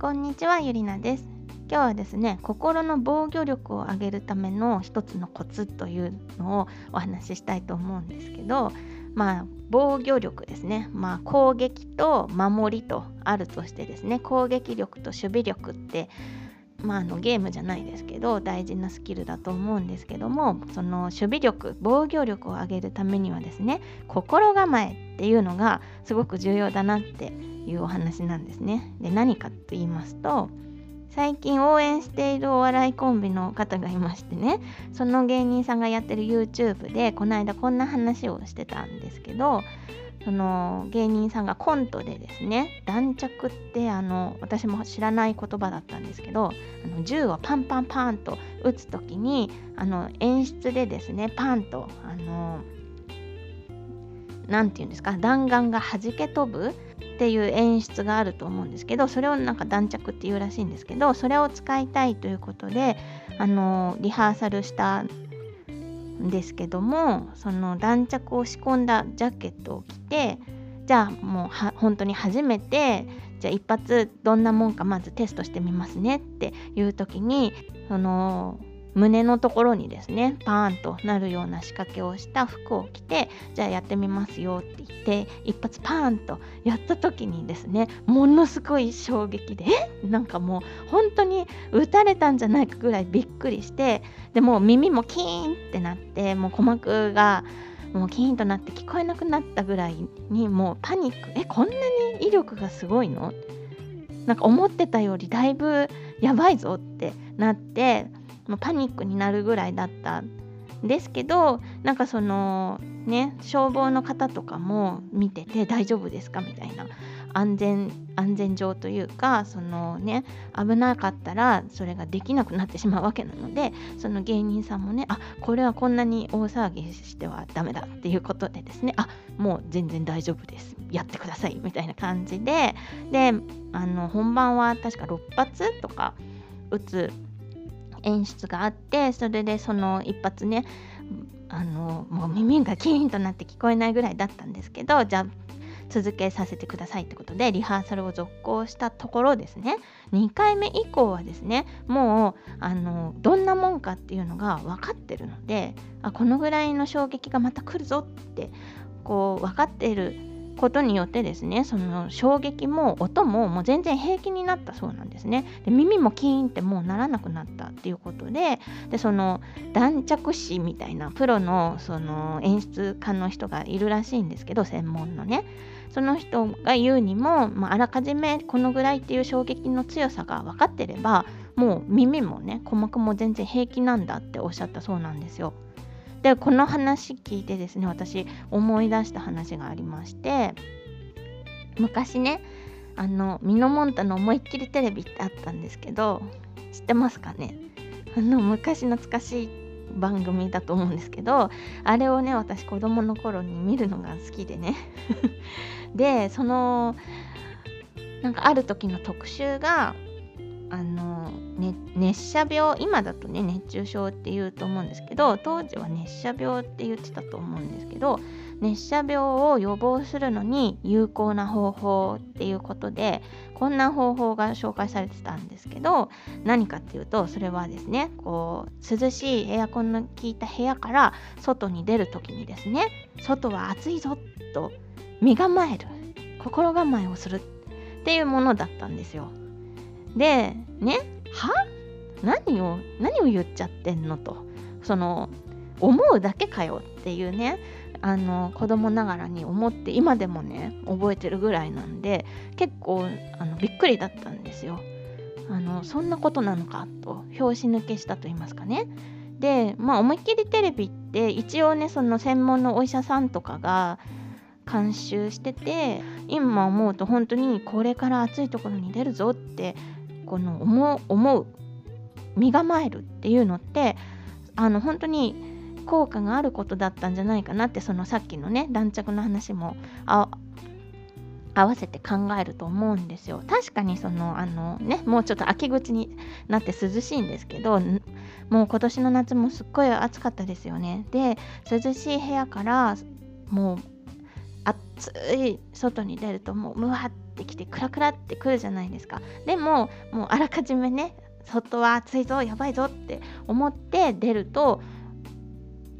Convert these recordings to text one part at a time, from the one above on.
こんにちはゆりなです。今日はですね心の防御力を上げるための一つのコツというのをお話ししたいと思うんですけどまあ防御力ですね。まあ攻撃と守りとあるとしてですね攻撃力と守備力ってまあ、あのゲームじゃないですけど大事なスキルだと思うんですけどもその守備力防御力を上げるためにはですね心構えっていうのがすごく重要だなっていうお話なんですね。で何かと言いますと最近応援しているお笑いコンビの方がいましてねその芸人さんがやってる YouTube でこの間こんな話をしてたんですけどその芸人さんがコントでですね弾着ってあの私も知らない言葉だったんですけどあの銃をパンパンパンと撃つ時にあの演出でですねパンとあの何て言うんですか弾丸が弾け飛ぶっていう演出があると思うんですけどそれをなんか弾着っていうらしいんですけどそれを使いたいということであのリハーサルしたんですけどもその弾着を仕込んだジャケットを着てじゃあもうは本当に初めてじゃあ一発どんなもんかまずテストしてみますねっていう時にその胸のところにですねパーンとなるような仕掛けをした服を着てじゃあやってみますよって言って一発パーンとやった時にですねものすごい衝撃でえ？なんかもう本当に撃たれたんじゃないかぐらいびっくりしてでも耳もキーンってなってもう鼓膜がもうキーンとなって聞こえなくなったぐらいにもうパニックえこんなに威力がすごいの？なんか思ってたよりだいぶやばいぞってなってもうパニックになるぐらいだったんですけどなんかそのね消防の方とかも見てて大丈夫ですかみたいな安全安全上というかそのね危なかったらそれができなくなってしまうわけなのでその芸人さんもねあこれはこんなに大騒ぎしてはダメだっていうことでですねあもう全然大丈夫です。やってくださいみたいな感じでであの本番は確か6発とか打つ演出があってそれでその一発ねあのもう耳がキーンとなって聞こえないぐらいだったんですけどじゃあ続けさせてくださいってことでリハーサルを続行したところですね。2回目以降はですねもうあのどんなもんかっていうのが分かってるのであこのぐらいの衝撃がまた来るぞってこう分かってることによってですねその衝撃も音ももう全然平気になったそうなんですねで耳もキーンってもうならなくなったっていうことででその弾着師みたいなプロのその演出家の人がいるらしいんですけど専門のねその人が言うにも、まあ、あらかじめこのぐらいっていう衝撃の強さが分かってればもう耳もね鼓膜も全然平気なんだっておっしゃったそうなんですよ。でこの話聞いてですね私思い出した話がありまして昔ねあのミノモンタの思いっきりテレビってあったんですけど知ってますかね？あの昔懐かしい番組だと思うんですけどあれをね私子供の頃に見るのが好きでね。でそのなんかある時の特集があの、ね、熱射病今だとね熱中症って言うと思うんですけど当時は熱射病って言ってたと思うんですけど熱射病を予防するのに有効な方法っていうことでこんな方法が紹介されてたんですけど何かっていうとそれはですねこう涼しいエアコンの効いた部屋から外に出る時にですね外は暑いぞと身構える心構えをするっていうものだったんですよ。でねは？何を何を言っちゃってんのとその思うだけかよっていうねあの子供ながらに思って今でもね覚えてるぐらいなんで結構あのびっくりだったんですよ。あのそんなことなのかと拍子抜けしたと言いますかね。でまあ思いっきりテレビって一応ねその専門のお医者さんとかが監修してて今思うと本当にこれから暑いところに出るぞってこの思う身構えるっていうのってあの本当に効果があることだったんじゃないかなってそのさっきのね弾着の話も合わせて考えると思うんですよ。確かにそのあのねもうちょっと秋口になって涼しいんですけどもう今年の夏もすっごい暑かったですよね。で涼しい部屋からもう暑い外に出るともううわってきてクラクラってくるじゃないですかでももうあらかじめね外は暑いぞやばいぞって思って出ると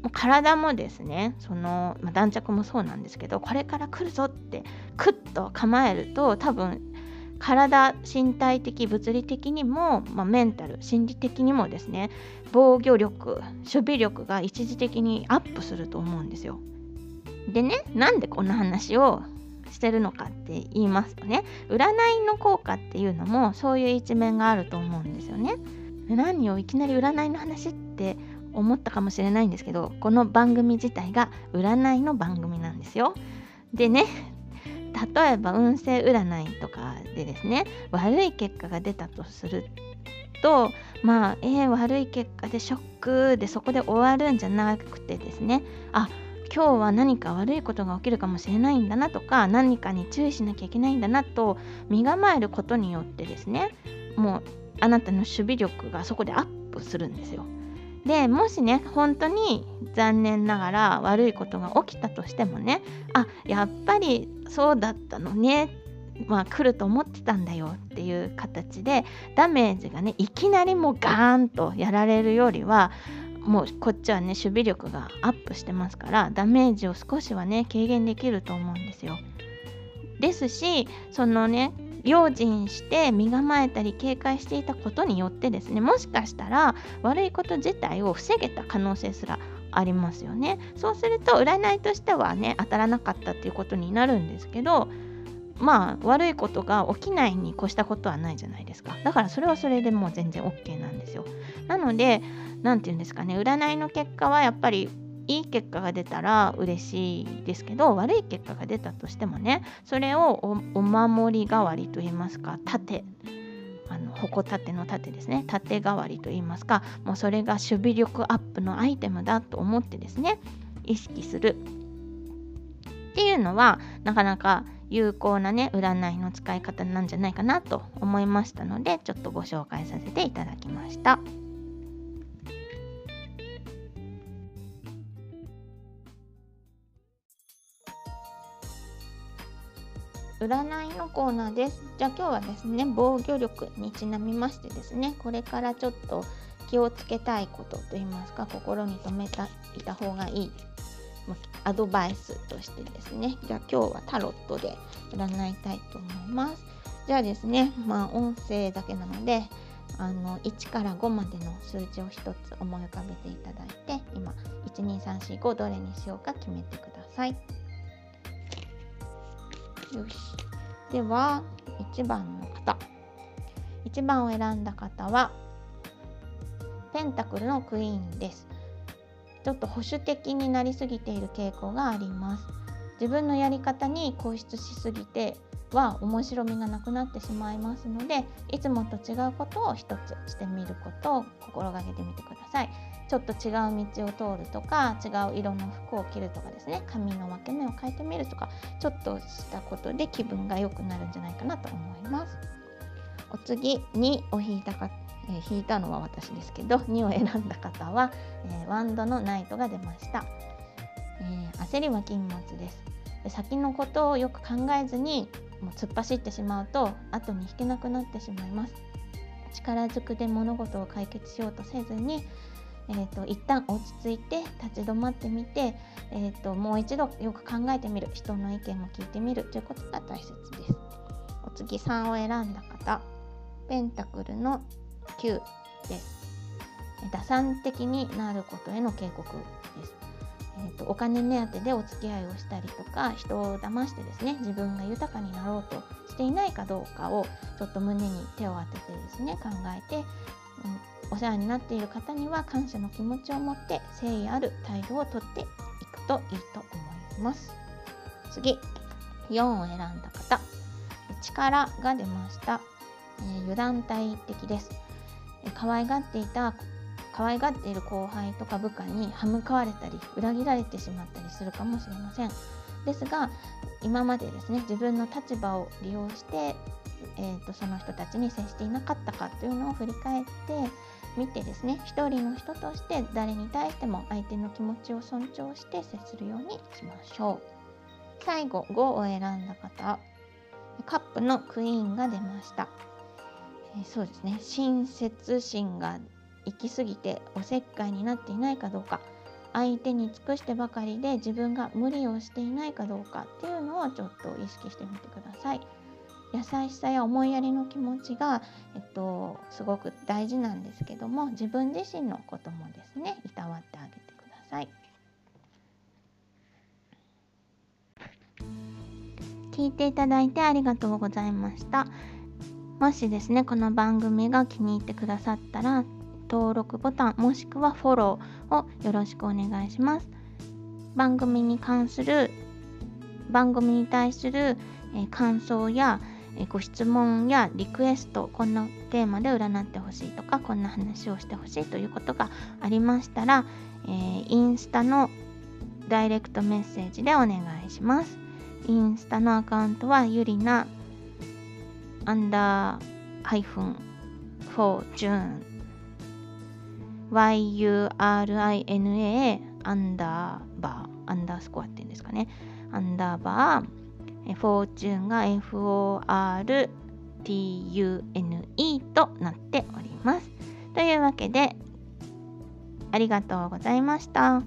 もう体もですねその、まあ、弾着もそうなんですけどこれから来るぞってクッと構えると多分体身体的物理的にも、まあ、メンタル心理的にもですね防御力守備力が一時的にアップすると思うんですよ。でねなんでこんな話をしてるのかって言いますとね占いの効果っていうのもそういう一面があると思うんですよね。何をいきなり占いの話って思ったかもしれないんですけどこの番組自体が占いの番組なんですよ。でね例えば運勢占いとかでですね悪い結果が出たとするとまあえー、悪い結果でショックでそこで終わるんじゃなくてですねあ今日は何か悪いことが起きるかもしれないんだなとか何かに注意しなきゃいけないんだなと身構えることによってですねもうあなたの守備力がそこでアップするんですよ。でもしね本当に残念ながら悪いことが起きたとしてもねあやっぱりそうだったのねまあ来ると思ってたんだよっていう形でダメージがねいきなりもうガーンとやられるよりはもうこっちはね守備力がアップしてますからダメージを少しはね軽減できると思うんですよ。ですしそのね用心して身構えたり警戒していたことによってですねもしかしたら悪いこと自体を防げた可能性すらありますよねそうすると占いとしてはね当たらなかったっていうことになるんですけどまあ悪いことが起きないに越したことはないじゃないですか。だからそれはそれでもう全然 OK なんですよ。なので何て言うんですかね。占いの結果はやっぱりいい結果が出たら嬉しいですけど悪い結果が出たとしてもねそれをお守り代わりと言いますか盾。あの矛盾の盾ですね。盾代わりと言いますかもうそれが守備力アップのアイテムだと思ってですね意識する。っていうのはなかなか有効なね占いの使い方なんじゃないかなと思いましたのでちょっとご紹介させていただきました。占いのコーナーです。じゃあ今日はですね、防御力にちなみましてですね、これからちょっと気をつけたいことといいますか、心に留めていた方がいいアドバイスとしてですね、じゃあ今日はタロットで占いたいと思います。じゃあですね、まあ音声だけなので、あの1から5までの数字を1つ思い浮かべていただいて今12345どれにしようか決めてください。よし。では、1番の方。1番を選んだ方は、ペンタクルのクイーンです。ちょっと保守的になりすぎている傾向があります。自分のやり方に固執しすぎては面白みがなくなってしまいますのでいつもと違うことを一つしてみることを心がけてみてください。ちょっと違う道を通るとか違う色の服を着るとかですね髪の分け目を変えてみるとかちょっとしたことで気分が良くなるんじゃないかなと思いますお次2を引いたか、えー、引いたのは私ですけど2を選んだ方は、えー、ワンドのナイトが出ました、えー、焦りは禁物です。で先のことをよく考えずにもう突っ走ってしまうと後に引けなくなってしまいます。力ずくで物事を解決しようとせずにえーと、一旦落ち着いて立ち止まってみて、えーと、もう一度よく考えてみる。人の意見も聞いてみるということが大切です。お次3を選んだ方。ペンタクルの9です。打算的になることへの警告です。えーと、お金目当てでお付き合いをしたりとか人を騙してですね自分が豊かになろうとしていないかどうかをちょっと胸に手を当ててですね考えて、うんお世話になっている方には感謝の気持ちを持って誠意ある態度をとっていくといいと思います。次、4を選んだ方、力が出ました。えー、油断大敵です。えー、可愛がっていた可愛がっている後輩とか部下に歯向かわれたり裏切られてしまったりするかもしれません。ですが今までですね自分の立場を利用して、えーとその人たちに接していなかったかというのを振り返って見てですね一人の人として誰に対しても相手の気持ちを尊重して接するようにしましょう最後5を選んだ方カップのクイーンが出ました。えそうですね親切心が行き過ぎておせっかいになっていないかどうか相手に尽くしてばかりで自分が無理をしていないかどうかっていうのをちょっと意識してみてください。優しさや思いやりの気持ちが、えっと、すごく大事なんですけども自分自身のこともですねいたわってあげてください。聞いていただいてありがとうございました。もしですね、この番組が気に入ってくださったら、登録ボタンもしくはフォローをよろしくお願いします。番組に関する、番組に対する、え感想や、えご質問やリクエスト、こんなテーマで占ってほしいとか、こんな話をしてほしいということがありましたら、えー、インスタのダイレクトメッセージでお願いします。インスタのアカウントはゆりなアンダーハイフンフォーチューン yurina アンダーバー。アンダースコアっていうんですかね。アンダーバー。フォーチューンが FORTUNE となっております。というわけでありがとうございました。